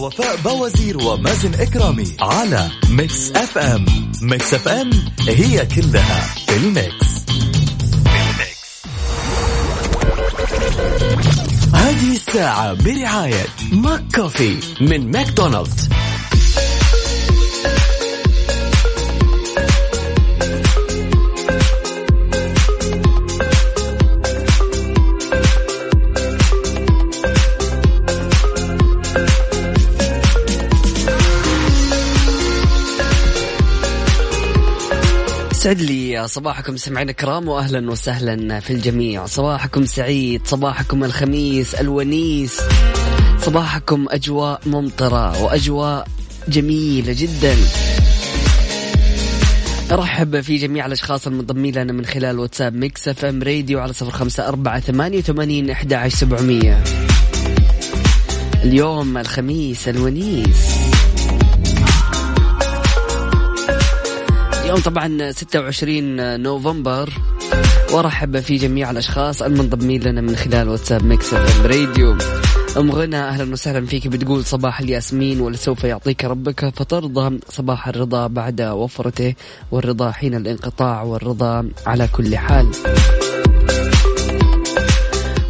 وفاء بوازير ومازن إكرامي على Mix FM. Mix FM هي كلها في ال Mix. هذه الساعة برعاية McCafé من ماكدونالدز. سعد لي صباحكم سمعنا الكرام واهلا وسهلا في الجميع. صباحكم سعيد صباحكم الخميس الونيس. صباحكم أجواء ممطرة وأجواء جميلة جدا. أرحب في جميع الأشخاص المنضمين لنا من خلال واتساب Mix FM Radio على صفر خمسة أربعة ثمانية وثمانين إحدى عشر سبعمئه اليوم الخميس الونيس. اليوم طبعا 26 نوفمبر. وأرحب في جميع الأشخاص المنضمين لنا من خلال واتساب ميكس راديو. أم غنى أهلا وسهلا فيك بتقول صباح الياسمين ولسوف يعطيك ربك فترضى. صباح الرضا بعد وفرته والرضا حين الانقطاع والرضا على كل حال.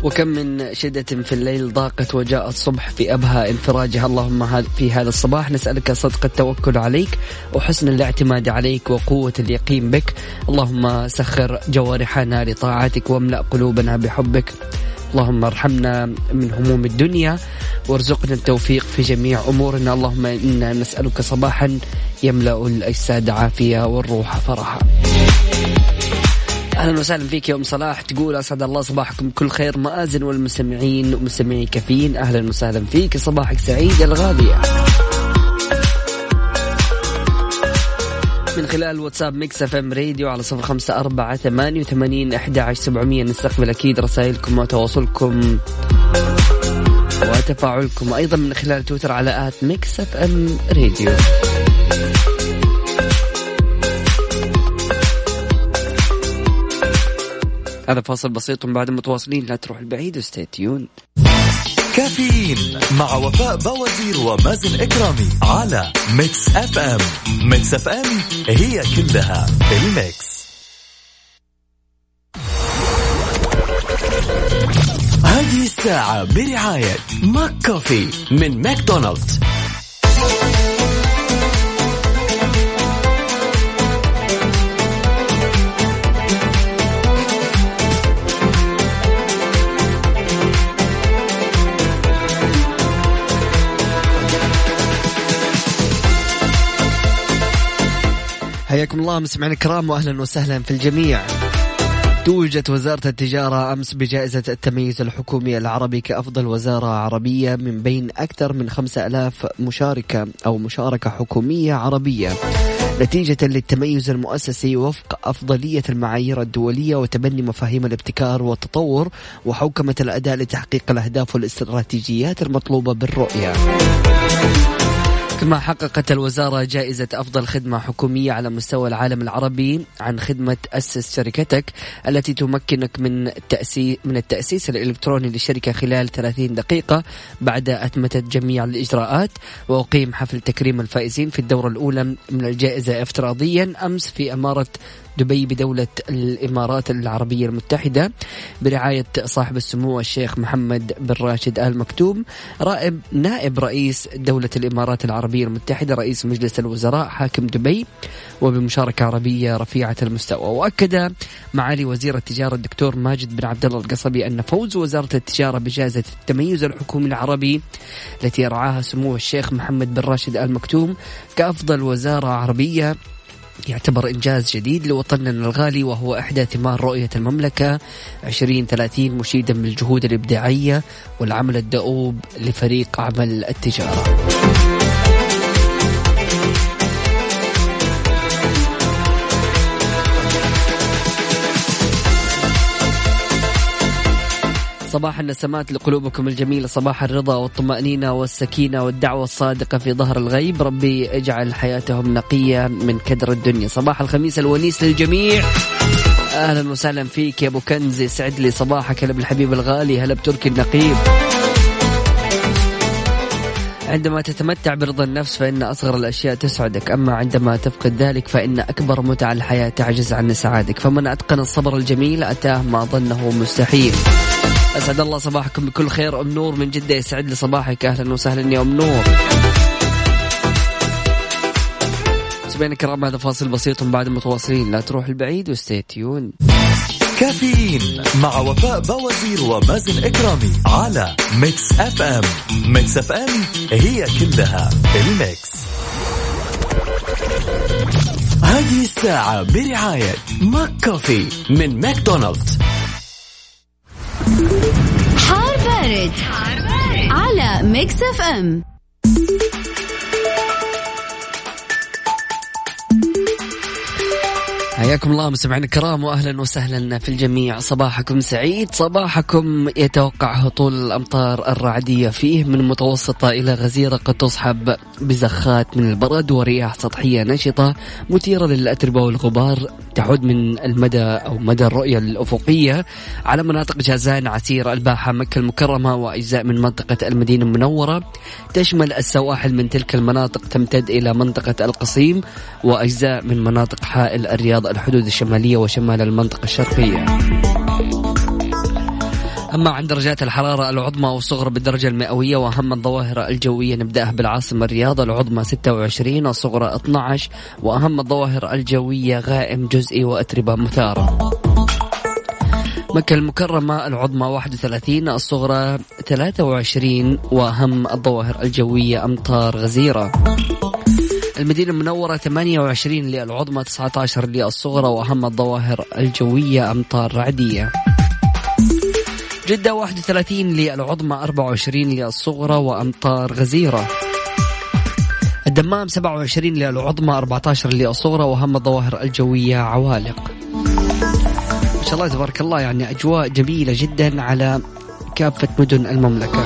وكم من شدة في الليل ضاقت وجاء الصبح في أبهى انفراجها. اللهم في هذا الصباح نسألك صدق التوكل عليك وحسن الاعتماد عليك وقوة اليقين بك. اللهم سخر جوارحنا لطاعتك واملأ قلوبنا بحبك. اللهم ارحمنا من هموم الدنيا وارزقنا التوفيق في جميع أمورنا. اللهم إنا نسألك صباحا يملأ الأجساد عافية والروح فرحا. أهلا وسهلا فيك يا ام صلاح. تقول أسعد الله صباحكم كل خير. مآذن والمستمعين ومستمعي كافيين. أهلا وسهلا فيك. صباحك سعيد الغاليه من خلال واتساب Mix FM Radio على صفر خمسة أربعة ثمانية وثمانين أحد عشر سبعمية. نستقبل أكيد رسائلكم وتواصلكم وتفاعلكم أيضا من خلال تويتر على at Mix FM Radio. هذا فاصل بسيط وبعد متواصلين لا تروح البعيد و stay tuned كافيين مع وفاء بوازير ومازن إكرامي على Mix FM Mix FM هي كلها ال Mix. هذه الساعة برعاية McCafé من ماكدونالدز. حياكم الله مستمعينا الكرام واهلا وسهلا في الجميع. توجت وزارة التجارة أمس بجائزة التميز الحكومي العربي كأفضل وزارة عربية من بين أكثر من خمسة ألاف مشاركة أو مشاركة حكومية عربية نتيجة للتميز المؤسسي وفق أفضلية المعايير الدولية وتبني مفاهيم الابتكار والتطور وحوكمة الأداء لتحقيق الأهداف والاستراتيجيات المطلوبة بالرؤية. كما حققت الوزارة جائزة أفضل خدمة حكومية على مستوى العالم العربي عن خدمة أسس شركتك التي تمكنك من التأسيس من التأسيس الإلكتروني للشركة خلال 30 دقيقة بعد أتمتت جميع الإجراءات. وأقيم حفل تكريم الفائزين في الدورة الأولى من الجائزة افتراضيا أمس في أمارة دبي بدولة الإمارات العربية المتحدة برعاية صاحب السمو الشيخ محمد بن راشد آل مكتوم رائب نائب رئيس دولة الإمارات العربية المتحدة رئيس مجلس الوزراء حاكم دبي وبمشاركة عربية رفيعة المستوى. وأكد معالي وزير التجارة الدكتور ماجد بن عبد الله القصبي أن فوز وزارة التجارة بجائزة التميز الحكومي العربي التي رعاها سمو الشيخ محمد بن راشد آل مكتوم كأفضل وزارة عربية يعتبر إنجاز جديد لوطننا الغالي وهو إحدى ثمار رؤية المملكة 2030 مشيدا بالجهود الإبداعية والعمل الدؤوب لفريق عمل التجارة. صباح النسمات لقلوبكم الجميلة صباح الرضا والطمأنينة والسكينة والدعوة الصادقة في ظهر الغيب. ربي اجعل حياتهم نقية من كدر الدنيا. صباح الخميس الونيس للجميع. أهلا وسهلا فيك يا أبو كنز. يسعد لي صباحك هلا بالحبيب الغالي هلا بتركي النقيب. عندما تتمتع برضا النفس فإن أصغر الأشياء تسعدك. أما عندما تفقد ذلك فإن أكبر متع الحياة تعجز عن إسعادك. فمن أتقن الصبر الجميل أتاه ما ظنه مستحيل. أسعد الله صباحكم بكل خير. أم نور من جدة يسعد لي صباحك. أهلا وسهلا يا أم نور. مستمعينا الكرام هذا فاصل بسيط بعد متواصلين. لا تروح البعيد و stay tuned كافيين مع وفاء بوازير ومازن إكرامي على Mix FM. Mix FM هي كلها ال Mix. هذه الساعة برعاية McCafé من ماكدونالدز. بارد. على Mix FM حياكم الله مستمعينا الكرام واهلا وسهلا في الجميع. صباحكم سعيد صباحكم يتوقع هطول الأمطار الرعدية فيه من متوسطة إلى غزيرة قد تصحب بزخات من البرد ورياح سطحية نشطة مثيرة للاتربه والغبار تعود من المدى أو مدى الرؤية الأفقية على مناطق جازان عسير الباحة مكة المكرمة وأجزاء من منطقة المدينة المنورة. تشمل السواحل من تلك المناطق تمتد إلى منطقة القصيم وأجزاء من مناطق حائل الرياض الحدود الشمالية وشمال المنطقة الشرقية. أما عن درجات الحرارة العظمى والصغرى بالدرجة المئوية وأهم الظواهر الجوية نبدأها بالعاصمة الرياض العظمى 26 الصغرى 12 وأهم الظواهر الجوية غائم جزئي وأتربة مثارة. مكة المكرمة العظمى 31 الصغرى 23 وأهم الظواهر الجوية أمطار غزيرة. المدينة المنورة 28 للعظمى 19 للصغرى وأهم الظواهر الجوية أمطار رعدية. جدة 31 للعظمى 24 للصغرى وأمطار غزيرة. الدمام 27 للعظمى 14 للصغرى وأهم الظواهر الجوية عوالق. ما شاء الله تبارك الله يعني أجواء جميلة جدا على كافة مدن المملكة.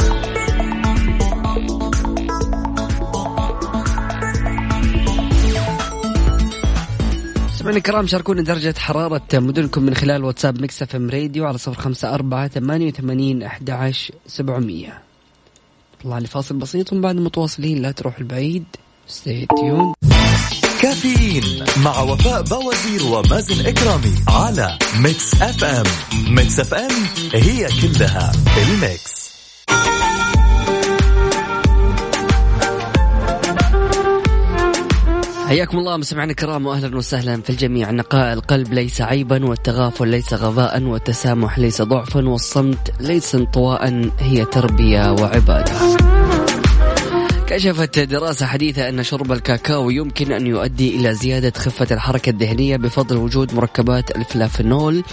مستمعينا الكرام شاركونا درجة حرارة مدنكم من خلال واتساب Mix FM Radio على صفر خمسة أربعة ثمانية وثمانين أحد سبعمية. طلع لي فاصل بسيط ومن بعد متواصلين لا تروح البعيد. stay tuned كافيين مع وفاء بوازير ومازن إكرامي على Mix FM Mix FM هي كلها ال Mix. حياكم الله مستمعينا الكرام واهلا وسهلا في الجميع. نقاء القلب ليس عيبا والتغافل ليس غباء والتسامح ليس ضعفا والصمت ليس انطواء هي تربية وعبادة. كشفت دراسة حديثة أن شرب الكاكاو يمكن أن يؤدي إلى زيادة خفة الحركة الذهنية بفضل وجود مركبات الفلافينول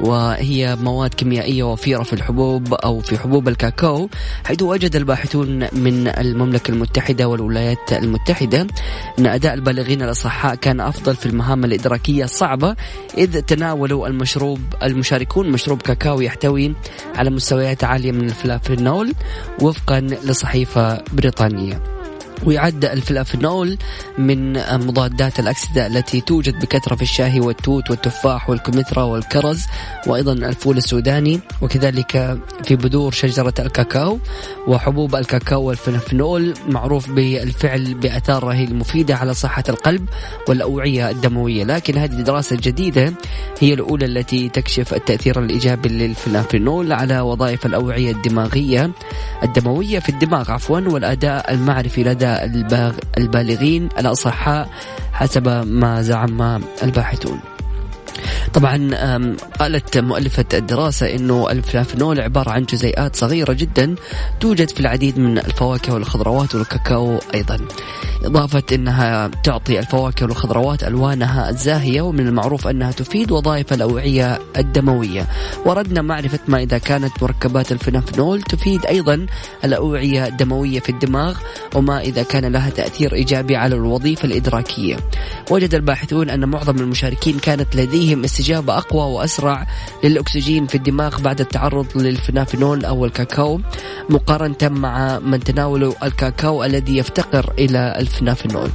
وهي مواد كيميائية وفيرة في الحبوب أو في حبوب الكاكاو حيث وجد الباحثون من المملكة المتحدة والولايات المتحدة أن أداء البالغين الأصحاء كان أفضل في المهام الإدراكية الصعبة إذ تناولوا المشروب المشاركون مشروب كاكاو يحتوي على مستويات عالية من الفلافينول وفقا لصحيفة بريطانية. ويعد الفلافينول من مضادات الأكسدة التي توجد بكثرة في الشاي والتوت والتفاح والكمثرى والكرز وأيضا الفول السوداني وكذلك في بذور شجرة الكاكاو وحبوب الكاكاو والفلافينول معروف بالفعل بأثاره المفيدة على صحة القلب والأوعية الدموية. لكن هذه الدراسة الجديدة هي الأولى التي تكشف التأثير الإيجابي للفلافينول على وظائف الأوعية الدماغية الدموية في الدماغ عفوا والأداء المعرفي لدى البالغين الأصحاء حسب ما زعم الباحثون. طبعا قالت مؤلفة الدراسة أنه الفلافينول عبارة عن جزيئات صغيرة جدا توجد في العديد من الفواكه والخضروات والكاكاو أيضا. إضافة أنها تعطي الفواكه والخضروات ألوانها الزاهية ومن المعروف أنها تفيد وظائف الأوعية الدموية. وردنا معرفة ما إذا كانت مركبات الفلافينول تفيد أيضا الأوعية الدموية في الدماغ وما إذا كان لها تأثير إيجابي على الوظيفة الإدراكية. وجد الباحثون أن معظم المشاركين كانت لديهم استجابة أقوى وأسرع للأكسجين في الدماغ بعد التعرض للفنافينول أو الكاكاو مقارنة مع من تناولوا الكاكاو الذي يفتقر إلى الفنافينول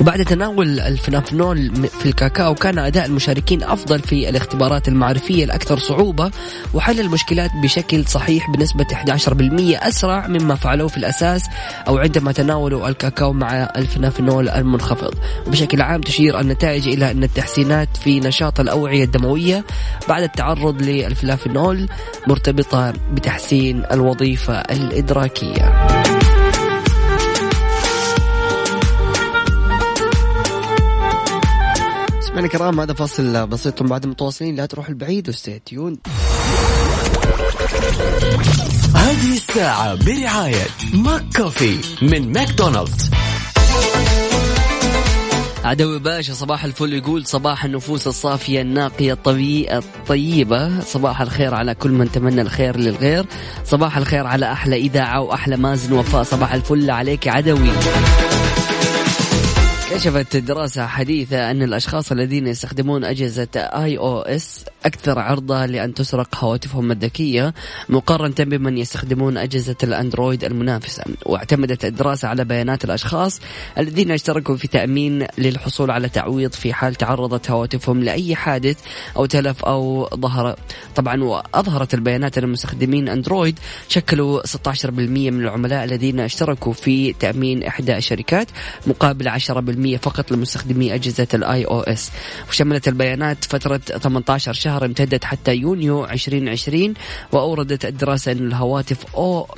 وبعد تناول الفنافنول في الكاكاو كان أداء المشاركين أفضل في الاختبارات المعرفية الأكثر صعوبة وحل المشكلات بشكل صحيح بنسبة 11% أسرع مما فعلوه في الأساس أو عندما تناولوا الكاكاو مع الفنافنول المنخفض. بشكل عام تشير النتائج إلى أن التحسينات في نشاط الأوعية الدموية بعد التعرض للفلافينول مرتبطة بتحسين الوظيفة الإدراكية. مستمعينا الكرام هذا فاصل بسيط. بعد متواصلين لا تروحوا بعيد و stay tuned هذه الساعة برعاية McCafé من ماكدونالدز. عدوي باشا صباح الفل. يقول صباح النفوس الصافية النقية الطبي الطيبة. صباح الخير على كل من تمنى الخير للغير. صباح الخير على أحلى إذاعة وأحلى مازن ووفاء. صباح الفل عليك عدوي. كشفت دراسة حديثة أن الأشخاص الذين يستخدمون أجهزة iOS أكثر عرضة لأن تسرق هواتفهم الذكية مقارنة بمن يستخدمون أجهزة الأندرويد المنافسة. واعتمدت الدراسة على بيانات الأشخاص الذين اشتركوا في تأمين للحصول على تعويض في حال تعرضت هواتفهم لأي حادث أو تلف أو ضرر. طبعا وأظهرت البيانات أن مستخدمين أندرويد شكلوا 16% من العملاء الذين اشتركوا في تأمين إحدى الشركات مقابل 10% فقط لمستخدمي أجهزة ال iOS وشملت البيانات فترة 18 شهر امتدت حتى يونيو 2020 وأوردت الدراسة أن الهواتف أو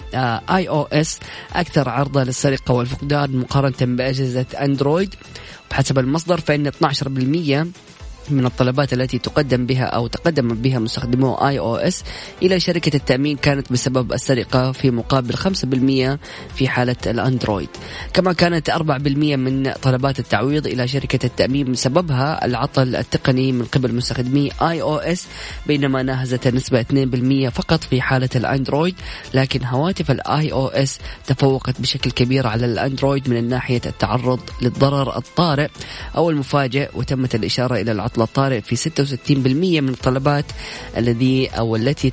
iOS أكثر عرضة للسرقة والفقدان مقارنة بأجهزة أندرويد. بحسب المصدر فإن 12% من الطلبات التي تقدم بها أو تقدم بها مستخدمو iOS إلى شركة التأمين كانت بسبب السرقة في مقابل 5% في حالة الأندرويد. كما كانت 4% من طلبات التعويض إلى شركة التأمين بسببها العطل التقني من قبل مستخدمي iOS بينما ناهزت النسبة 2% فقط في حالة الأندرويد لكن هواتف ال iOS تفوقت بشكل كبير على الأندرويد من ناحية التعرض للضرر الطارئ أو المفاجئ وتمت الإشارة إلى العطل الطارئ في 66% من الطلبات الذي أو التي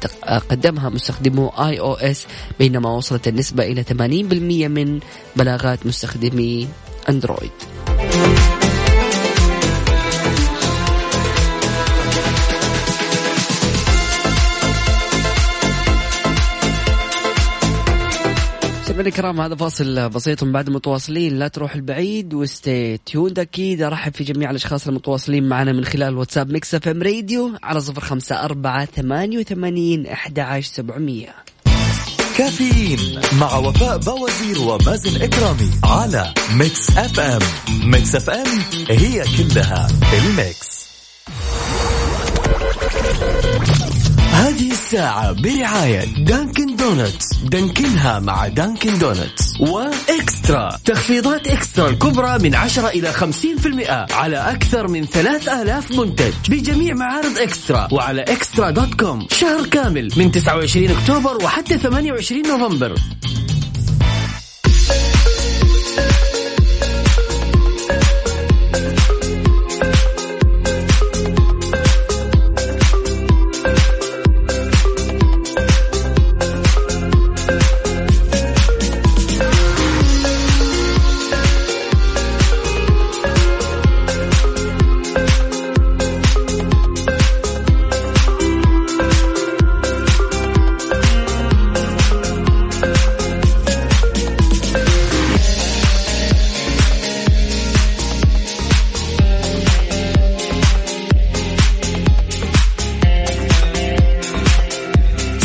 قدمها مستخدمو iOS بينما وصلت النسبة إلى 80% من بلاغات مستخدمي أندرويد. مستمعينا الكرام هذا فاصل بسيط من بعد متواصلين. لا تروحوا بعيد و stay tuned. أكيد أرحب في جميع الأشخاص المتواصلين معنا من خلال واتساب Mix FM Radio على صفر خمسة أربعة ثمانية وثمانين أحد عشر سبعمية. كافيين مع وفاء بوازير ومازن إكرامي على Mix FM. Mix FM هي كلها ال mix. هذه الساعة برعاية Dunkin' Donuts. دانكنها مع Dunkin' Donuts. و eXtra. تخفيضات eXtra الكبرى من 10 إلى 50% على أكثر من 3000 منتج بجميع معارض eXtra وعلى eXtra dot com. شهر كامل من 29 أكتوبر وحتى 28 نوفمبر.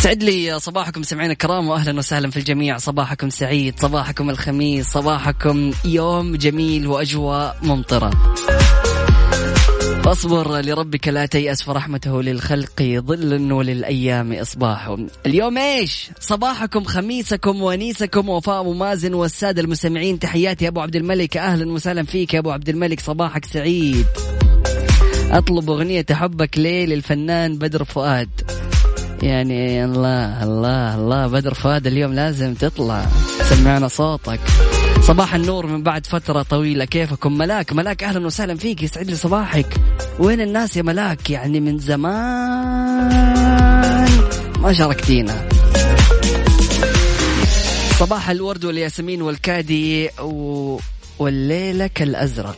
يسعد لي صباحكم سمعين الكرام واهلا وسهلا في الجميع. صباحكم سعيد صباحكم الخميس صباحكم يوم جميل وأجواء ممطرة. فاصبر لربك لا تيأس فرحمته للخلق ظل وللأيام إصباح. اليوم إيش؟ صباحكم خميسكم ونيسكم وفاء ممازن والسادة المستمعين. تحياتي أبو عبد الملك. أهلا وسهلا فيك يا أبو عبد الملك. صباحك سعيد. أطلب أغنية حبك ليه للفنان بدر فؤاد. يعني الله الله الله. بدر فؤاد اليوم لازم تطلع. سمعنا صوتك. صباح النور من بعد فترة طويلة. كيفكم؟ ملاك ملاك أهلا وسهلا فيك. يسعد لي صباحك. وين الناس يا ملاك؟ يعني من زمان ما شاركتينا. صباح الورد والياسمين والكادي و... والليلة كالأزرق.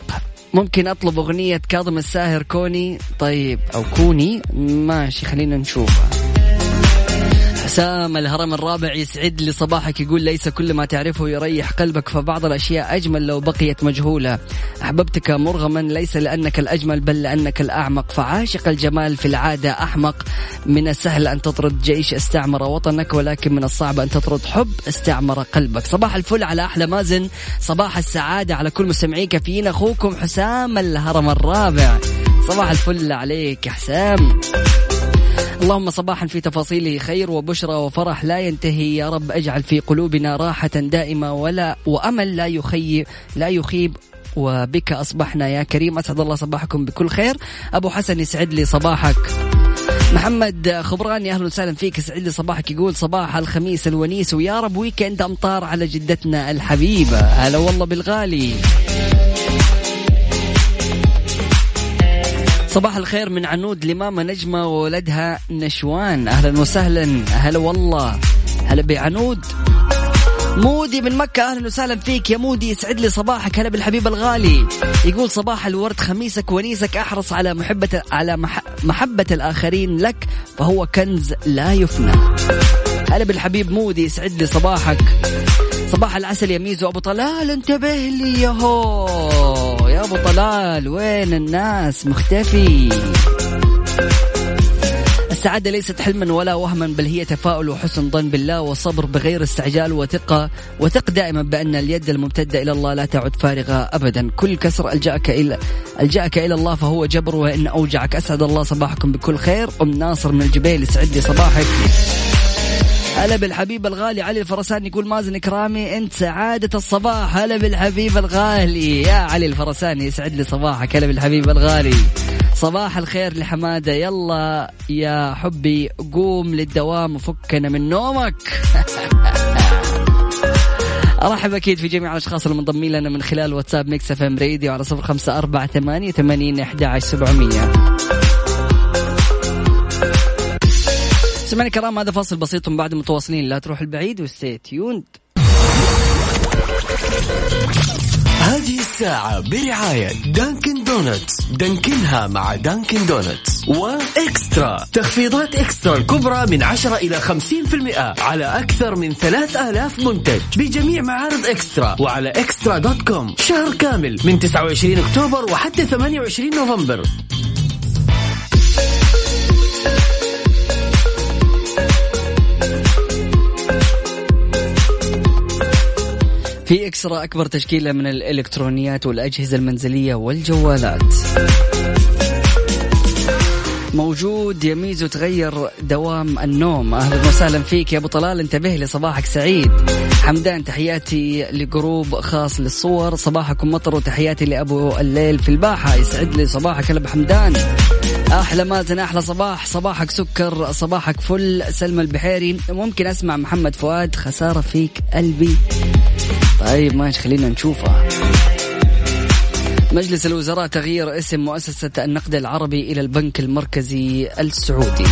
ممكن أطلب أغنية كاظم الساهر كوني؟ طيب أو كوني؟ ماشي خلينا نشوفها. حسام الهرم الرابع يسعد لي صباحك يقول ليس كل ما تعرفه يريح قلبك فبعض الأشياء أجمل لو بقيت مجهولة. أحببتك مرغما ليس لأنك الأجمل بل لأنك الأعمق. فعاشق الجمال في العادة أحمق. من السهل أن تطرد جيش استعمر وطنك ولكن من الصعب أن تطرد حب استعمر قلبك. صباح الفل على أحلى مازن. صباح السعادة على كل مستمعيك فين أخوكم حسام الهرم الرابع. صباح الفل عليك يا حسام. اللهم صباحا في تفاصيله خير وبشرى وفرح. لا ينتهي يا رب اجعل في قلوبنا راحة دائمة ولا وأمل لا يخيب لا يخيب. وبك أصبحنا يا كريم. أسعد الله صباحكم بكل خير. أبو حسن يسعد لي صباحك. محمد خبراني أهلا وسهلا فيك. يسعد لي صباحك. يقول صباح الخميس الونيس. ويا رب ويكند أمطار على جدتنا الحبيبة. هلا والله بالغالي. صباح الخير من عنود لماما نجمة وولدها نشوان. أهلا وسهلا. هلا والله. هلا بعنود. مودي من مكة. أهلا وسهلا فيك يا مودي. يسعد لي صباحك. هلا بالحبيب الغالي. يقول صباح الورد خميسك ونيسك. أحرص على محبة على مح محبة الآخرين لك فهو كنز لا يفنى. هلا بالحبيب مودي. يسعد لي صباحك. صباح العسل يا ميزو. أبو طلال انتبه لي يهو يا أبو طلال وين الناس؟ مختفي. السعادة ليست حلما ولا وهما بل هي تفاؤل وحسن ظن بالله وصبر بغير استعجال وثقة. وثق دائما بأن اليد الممتدة إلى الله لا تعد فارغة أبدا. كل كسر ألجأك إلى ألجأك إلى الله فهو جبر وإن أوجعك أسعد الله صباحكم بكل خير. أم ناصر من الجبيل يسعد لي صباحك. هلا بالحبيب الغالي علي الفرساني يقول مازن كرامي أنت سعادة الصباح هلا بالحبيب الغالي. يا علي الفرساني يسعد لي صباحك هلا بالحبيب الغالي. صباح الخير لحمادة يلا يا حبي قوم للدوام وفكنا من نومك. أرحب أكيد في جميع الأشخاص المنضمين لنا من خلال واتساب Mix FM Radio على صفر خمسة أربعة ثمانية ثمانين أحد عشر سبعمية. سمعنا الكرام هذا فاصل بسيط من بعد متواصلين. لا تروحوا بعيد و stay tuned. هذه الساعة برعاية Dunkin' Donuts. دانكنها مع Dunkin' Donuts. و eXtra. تخفيضات eXtra الكبرى من 10 إلى 50% على أكثر من 3000 منتج. بجميع معارض eXtra. وعلى eXtra dot com. شهر كامل من 29 أكتوبر وحتى 28 نوفمبر. في إكسترا أكبر تشكيلة من الإلكترونيات والأجهزة المنزلية والجوالات. موجود يميز وتغير دوام النوم. أهلا وسهلا فيك يا أبو طلال. انتبه لي صباحك سعيد. حمدان تحياتي لجروب خاص للصور. صباحكم مطر وتحياتي لأبو الليل في الباحة. يسعد لي صباحك هلا بحمدان أحلى مازن أحلى صباح. صباحك سكر صباحك فل. سلمى البحيري. ممكن أسمع محمد فؤاد. خسارة فيك قلبي. طيب ماشي خلينا نشوفها مجلس الوزراء تغيير اسم مؤسسة النقد العربي إلى البنك المركزي السعودي.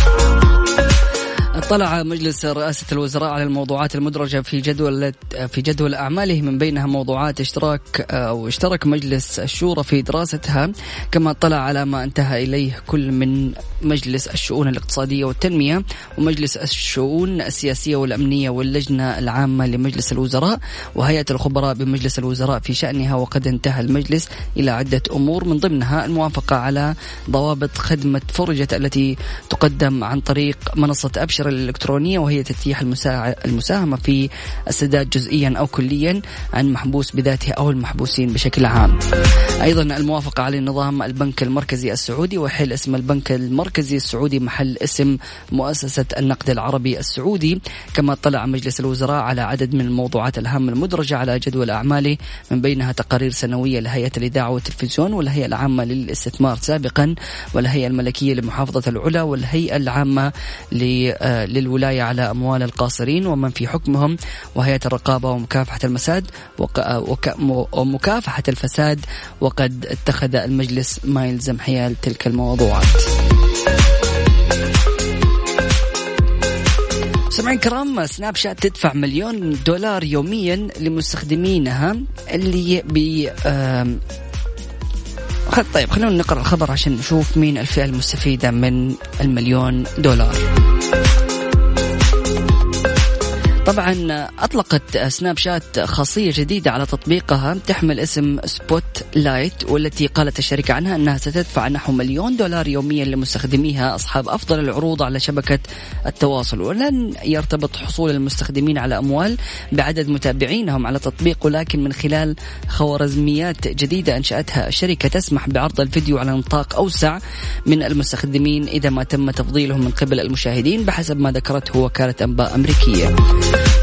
اطلع مجلس رئاسة الوزراء على الموضوعات المدرجة في جدول في جدول أعماله. من بينها موضوعات اشتراك أو اشترك مجلس الشورى في دراستها كما اطلع على ما انتهى إليه كل من مجلس الشؤون الاقتصادية والتنمية ومجلس الشؤون السياسية والأمنية واللجنة العامة لمجلس الوزراء. وهيئة الخبراء بمجلس الوزراء في شأنها وقد انتهى المجلس إلى عدة أمور من ضمنها الموافقة على ضوابط خدمة فرجة التي تقدم عن طريق منصة أبشر الإلكترونية وهي تتيح المساهمة في السداد جزئيا أو كليا عن محبوس بذاته أو المحبوسين بشكل عام. أيضا الموافقة على نظام البنك المركزي السعودي وحل اسم البنك المركزي السعودي محل اسم مؤسسة النقد العربي السعودي. كما اطلع مجلس الوزراء على عدد من الموضوعات الهامة المدرجة على جدول أعماله من بينها تقارير سنوية لهيئة الإذاعة والتلفزيون والهيئة العامة للاستثمار سابقا والهيئة الملكية لمحافظة العلا والهيئة العامة للولاية على أموال القاصرين ومن في حكمهم وهيئة الرقابة ومكافحة المساد ومكافحة الفساد وقد اتخذ المجلس ما يلزم حيال تلك الموضوعات. سمعين كرام سناب شات تدفع مليون دولار يوميا لمستخدمينها اللي بي طيب خلونا نقرأ الخبر عشان نشوف مين الفئة المستفيدة من المليون دولار. طبعا أطلقت سناب شات خاصية جديدة على تطبيقها. تحمل اسم Spotlight والتي قالت الشركة عنها أنها ستدفع نحو مليون دولار يوميا لمستخدميها. أصحاب أفضل العروض على شبكة التواصل. ولن يرتبط حصول المستخدمين على أموال بعدد متابعينهم على تطبيق ولكن من خلال خوارزميات جديدة أنشأتها الشركة تسمح بعرض الفيديو على نطاق أوسع من المستخدمين إذا ما تم تفضيلهم من قبل المشاهدين بحسب ما ذكرته وكالة أنباء أمريكية.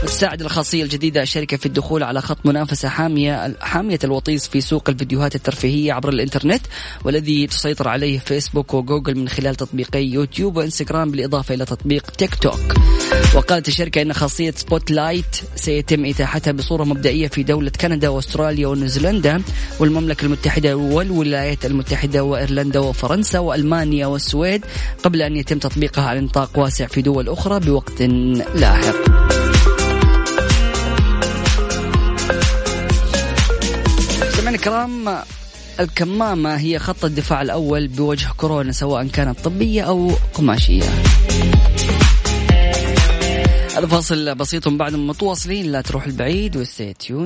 تساعد الخاصية الجديدة الشركة في الدخول على خط منافسة حامية حامية الوطيس في سوق الفيديوهات الترفيهية عبر الإنترنت والذي تسيطر عليه فيسبوك وجوجل من خلال تطبيقي يوتيوب وإنستغرام بالإضافة إلى تطبيق تيك توك. وقالت الشركة أن خاصية Spotlight سيتم إتاحتها بصورة مبدئية في دولة كندا وأستراليا ونيوزيلندا والمملكة المتحدة والولايات المتحدة وإيرلندا وفرنسا وألمانيا والسويد قبل أن يتم تطبيقها على نطاق واسع في دول أخرى بوقت لاحق. الكرام الكمامة هي خط الدفاع الأول بوجه كورونا سواء كانت طبية أو قماشية. هذا فاصل بسيط بعد متواصلين لا تروح البعيد الصباح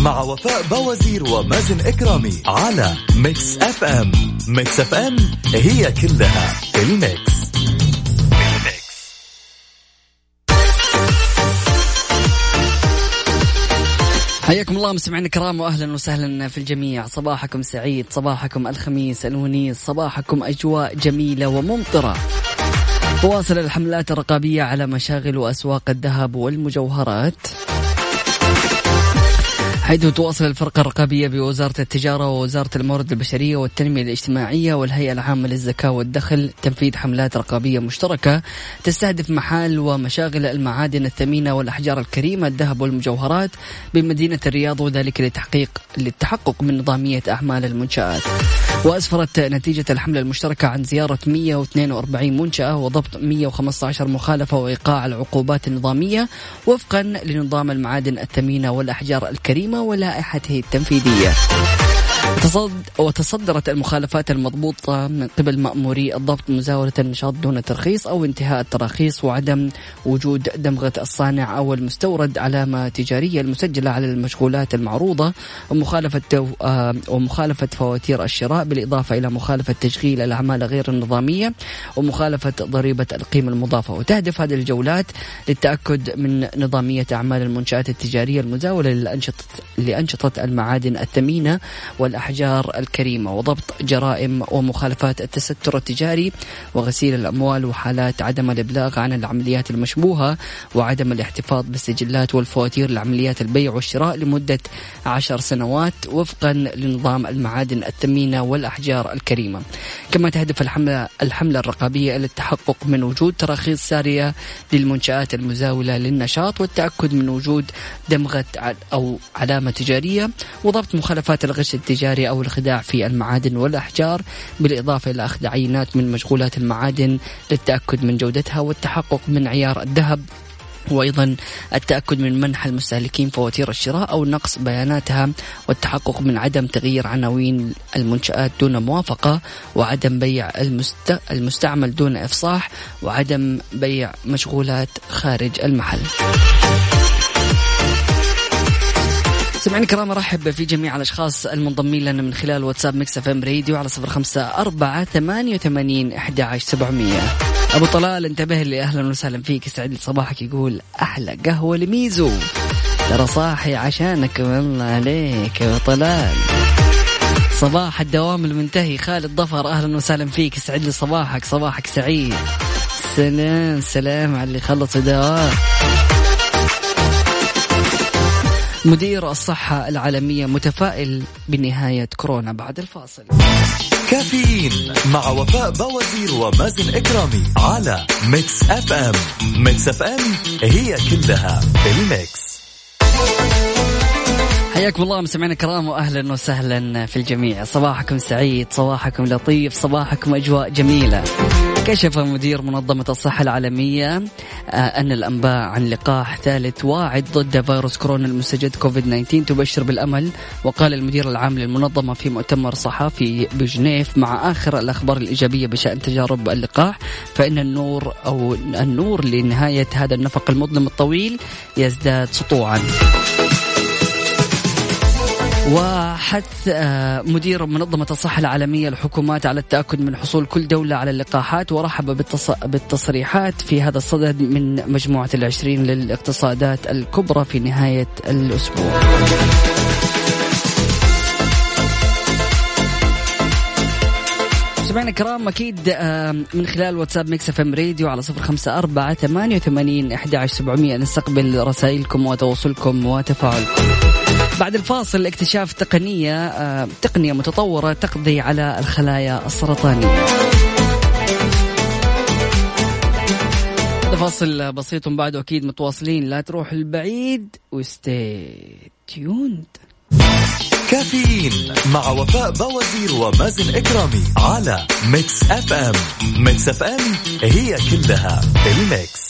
مع وفاء بوازير ومازن إكرامي على Mix FM. Mix FM هي كلها ال Mix. حياكم الله مستمعينا الكرام واهلا وسهلا في الجميع. صباحكم سعيد صباحكم الخميس الونيس صباحكم أجواء جميلة وممطرة. تواصل الحملات الرقابية على مشاغل وأسواق الذهب والمجوهرات. حيث تواصل الفرقة الرقابية بوزارة التجارة ووزارة الموارد البشرية والتنمية الاجتماعية والهيئة العامة للزكاة والدخل تنفيذ حملات رقابية مشتركة تستهدف محال ومشاغل المعادن الثمينة والأحجار الكريمة الذهب والمجوهرات بمدينة الرياض وذلك لتحقيق للتحقق من نظامية أعمال المنشآت. وأسفرت نتيجة الحملة المشتركة عن زيارة 142 منشأة وضبط 115 مخالفة وإيقاع العقوبات النظامية وفقا لنظام المعادن الثمينة والأحجار الكريمة ولائحته التنفيذية. وتصدرت المخالفات المضبوطة من قبل مأموري الضبط مزاولة النشاط دون ترخيص أو انتهاء التراخيص وعدم وجود دمغة الصانع أو المستورد علامة تجارية المسجلة على المشغولات المعروضة ومخالفة آه، ومخالفة فواتير الشراء بالإضافة إلى مخالفة تشغيل الأعمال غير النظامية ومخالفة ضريبة القيمة المضافة وتهدف هذه الجولات للتأكد من نظامية أعمال المنشآت التجارية المزاولة للأنشطة لأنشطة المعادن الثمينة والأحجار الكريمة وضبط جرائم ومخالفات التستر التجاري وغسيل الأموال وحالات عدم الإبلاغ عن العمليات المشبوهة وعدم الاحتفاظ بالسجلات والفواتير لعمليات البيع والشراء لمدة عشر سنوات وفقا لنظام المعادن الثمينة والأحجار الكريمة. كما تهدف الحملة, الحملة الرقابية إلى التحقق من وجود تراخيص سارية للمنشآت المزاولة للنشاط والتأكد من وجود دمغة أو علامة تجارية وضبط مخالفات الغش التجاري أو الخداع في المعادن والأحجار بالإضافة إلى أخذ عينات من مشغولات المعادن للتأكد من جودتها والتحقق من عيار الذهب وأيضا التأكد من منح المستهلكين فواتير الشراء أو نقص بياناتها والتحقق من عدم تغيير عناوين المنشآت دون موافقة وعدم بيع المست... المستعمل دون إفصاح وعدم بيع مشغولات خارج المحل. سمعنا كرام أرحب في جميع الأشخاص المنضمين لنا من خلال واتساب Mix FM Radio على صفر خمسة أربعة ثمانية وثمانين أحد عشر سبعمية. أبو طلال انتبه لي. أهلا وسهلا فيك. يسعد لي صباحك يقول أحلى قهوة لميزو. ترى صاحي عشانك. والله عليك يا طلال. صباح الدوام المنتهي. خالد ظفر أهلا وسهلا فيك. يسعد لي صباحك. صباحك سعيد. سلام سلام على اللي خلص دوام مدير الصحة العالمية متفائل بنهاية كورونا بعد الفاصل. كافيين مع وفاء بوازير ومازن إكرامي على Mix FM. Mix FM هي كلها ال Mix. حياكم الله مستمعينا الكرام واهلا وسهلا في الجميع. صباحكم سعيد صباحكم لطيف صباحكم أجواء جميلة. كشف مدير منظمة الصحة العالمية آه، أن الأنباء عن لقاح ثالث واعد ضد فيروس كورونا المستجد كوفيد 19 تبشر بالأمل. وقال المدير العام للمنظمة في مؤتمر صحفي بجنيف مع آخر الأخبار الإيجابية بشأن تجارب اللقاح فإن النور أو النور لنهاية هذا النفق المظلم الطويل يزداد سطوعا. وحث آه، مدير منظمة الصحة العالمية الحكومات على التأكد من حصول كل دولة على اللقاحات ورحب بالتصريحات في هذا الصدد من مجموعة العشرين للاقتصادات الكبرى في نهاية الأسبوع. سمعنا الكرام أكيد آه، من خلال واتساب Mix FM Radio على صفر خمسة أربعة ثمانية وثمانين أحد عشر سبعمية. نستقبل رسائلكم وتواصلكم وتفاعلكم. بعد الفاصل اكتشاف تقنية آه، تقنية متطورة تقضي على الخلايا السرطانية. فاصل بسيط بعد أكيد متواصلين. لا تروحوا بعيد و stay tuned. كافيين مع وفاء بوازير ومازن إكرامي على Mix FM. Mix FM هي كلها ال Mix.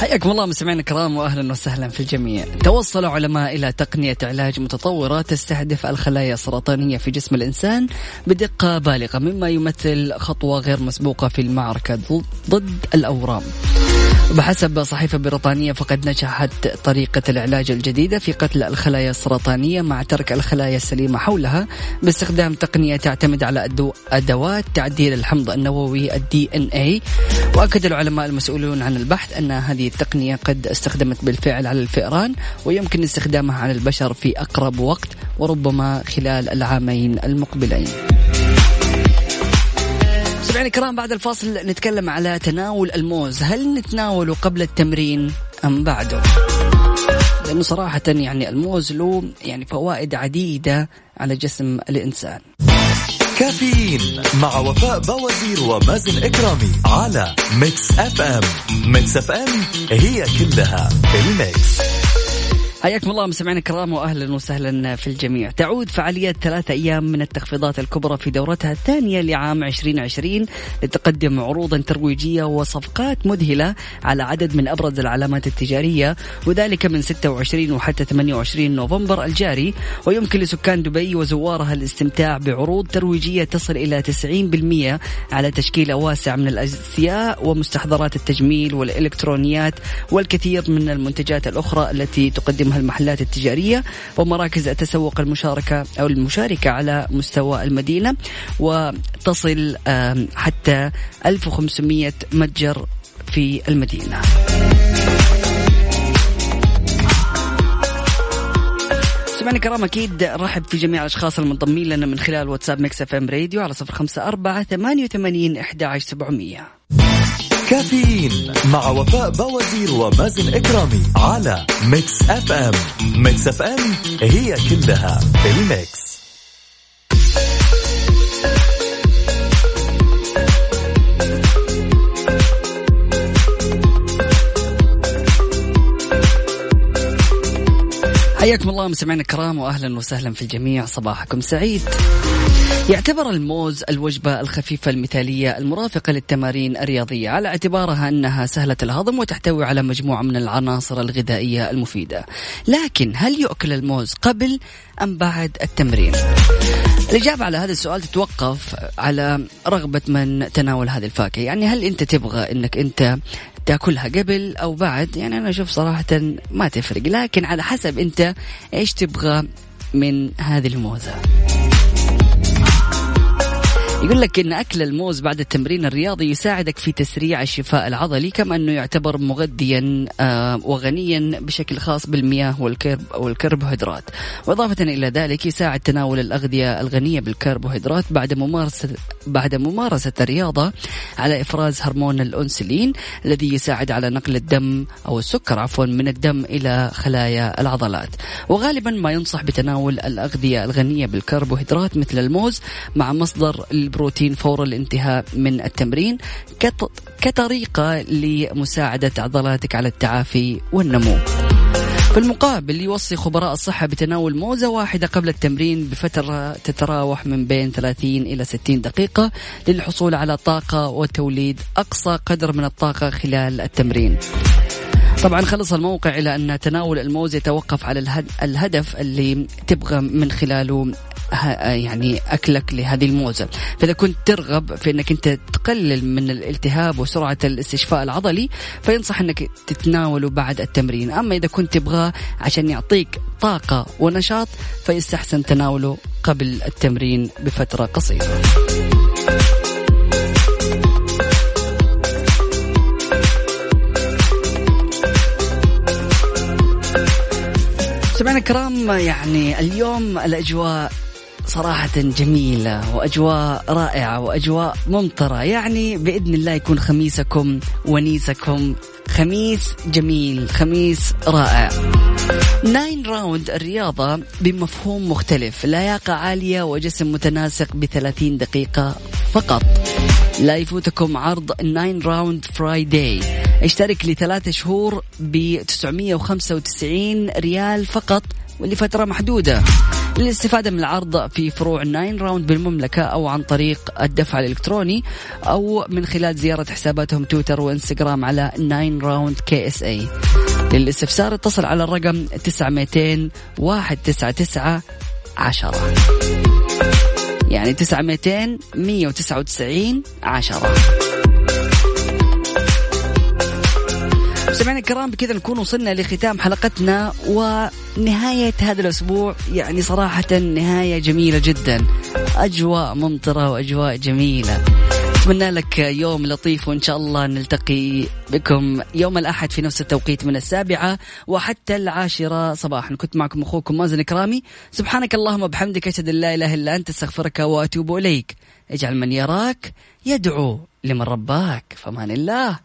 حياكم الله مستمعينا الكرام واهلا وسهلا في الجميع. توصل علماء إلى تقنية علاج متطورة تستهدف الخلايا السرطانية في جسم الإنسان بدقة بالغة مما يمثل خطوة غير مسبوقة في المعركة ضد الأورام. بحسب صحيفة بريطانية فقد نجحت طريقة العلاج الجديدة في قتل الخلايا السرطانية مع ترك الخلايا السليمة حولها باستخدام تقنية تعتمد على أدوات تعديل الحمض النووي الدي ان اي وأكد العلماء المسؤولون عن البحث أن هذه التقنية قد استخدمت بالفعل على الفئران ويمكن استخدامها على البشر في أقرب وقت وربما خلال العامين المقبلين. مستمعينا الكرام بعد الفاصل نتكلم على تناول الموز. هل نتناوله قبل التمرين أم بعده؟ لأنه صراحة يعني الموز له يعني فوائد عديدة على جسم الإنسان. كافيين مع وفاء بوازير ومازن إكرامي على Mix FM Mix FM هي كلها ال Mix. حياكم الله مستمعينا الكرام واهلا وسهلا في الجميع. تعود فعاليات ثلاثة أيام من التخفيضات الكبرى في دورتها الثانية لعام 2020 لتقدم عروضا ترويجية وصفقات مذهلة على عدد من أبرز العلامات التجارية وذلك من 26 وحتى 28 نوفمبر الجاري ويمكن لسكان دبي وزوارها الاستمتاع بعروض ترويجية تصل إلى 90% على تشكيلة واسع من الازياء ومستحضرات التجميل والإلكترونيات والكثير من المنتجات الأخرى التي تقدم تقدمها المحلات التجارية ومراكز التسوق المشاركة أو المشاركة على مستوى المدينة وتصل حتى 1500 متجر في المدينة. سمعنا الكرام أكيد رحب في جميع الأشخاص المنضمين لنا من خلال واتساب Mix FM Radio على صفر خمسة أربعة ثمانية وثمانين أحد عشر سبعمية. كافيين مع وفاء بوازير ومازن إكرامي على Mix FM. Mix FM هي كلها الميكس. حياكم الله مستمعينا الكرام واهلا وسهلا في الجميع. صباحكم سعيد. يعتبر الموز الوجبة الخفيفة المثالية المرافقة للتمارين الرياضية على اعتبارها أنها سهلة الهضم وتحتوي على مجموعة من العناصر الغذائية المفيدة. لكن هل يؤكل الموز قبل أم بعد التمرين؟ الإجابة على هذا السؤال تتوقف على رغبة من تناول هذه الفاكهة. يعني هل أنت تبغى أنك أنت تأكلها قبل أو بعد؟ يعني أنا أشوف صراحة ما تفرق. لكن على حسب أنت إيش تبغى من هذه الموزة. يقول لك إن أكل الموز بعد التمرين الرياضي يساعدك في تسريع الشفاء العضلي كما إنه يعتبر مغذيا آه، وغنيا بشكل خاص بالمياه والكرب والكربوهيدرات. وإضافة إلى ذلك يساعد تناول الأغذية الغنية بالكربوهيدرات بعد ممارسه بعد ممارسة الرياضة على إفراز هرمون الأنسولين الذي يساعد على نقل الدم أو السكر عفوا من الدم إلى خلايا العضلات. وغالبا ما ينصح بتناول الأغذية الغنية بالكربوهيدرات مثل الموز مع مصدر البروتين فور الانتهاء من التمرين كطريقة لمساعدة عضلاتك على التعافي والنمو. في المقابل يوصي خبراء الصحة بتناول موزة واحدة قبل التمرين بفترة تتراوح من بين 30 إلى 60 دقيقة للحصول على طاقة وتوليد أقصى قدر من الطاقة خلال التمرين. طبعا خلص الموقع إلى أن تناول الموز يتوقف على الهدف اللي تبغى من خلاله يعني أكلك لهذه الموزة. فإذا كنت ترغب في إنك أنت تقلل من الالتهاب وسرعة الاستشفاء العضلي فينصح إنك تتناوله بعد التمرين. أما إذا كنت تبغاه عشان يعطيك طاقة ونشاط فيستحسن تناوله قبل التمرين بفترة قصيرة. سمعنا الكرام يعني اليوم الأجواء صراحة جميلة وأجواء رائعة وأجواء ممطرة. يعني بإذن الله يكون خميسكم ونيسكم خميس جميل خميس رائع. Nine Round الرياضة بمفهوم مختلف لياقة عالية وجسم متناسق بثلاثين دقيقة فقط. لا يفوتكم عرض Nine Round Friday اشترك لثلاثة شهور ب 995 ريال فقط ولفترة محدودة. للاستفادة من العرض في فروع Nine Round بالمملكة أو عن طريق الدفع الإلكتروني أو من خلال زيارة حساباتهم تويتر وإنستغرام على Nine Round KSA. للاستفسار اتصل على الرقم 900 199 10 يعني 900 199 10 مستمعينا الكرام بكذا نكون وصلنا لختام حلقتنا ونهاية هذا الأسبوع. يعني صراحة نهاية جميلة جدا. أجواء ممطرة وأجواء جميلة. أتمنى لك يوم لطيف وإن شاء الله نلتقي بكم يوم الأحد في نفس التوقيت من السابعة وحتى العاشرة صباحا. كنت معكم أخوكم مازن كرامي سبحانك اللهم وبحمدك أشهد أن لا إله إلا أنت أستغفرك وأتوب إليك. اجعل من يراك يدعو لمن رباك. فمان الله.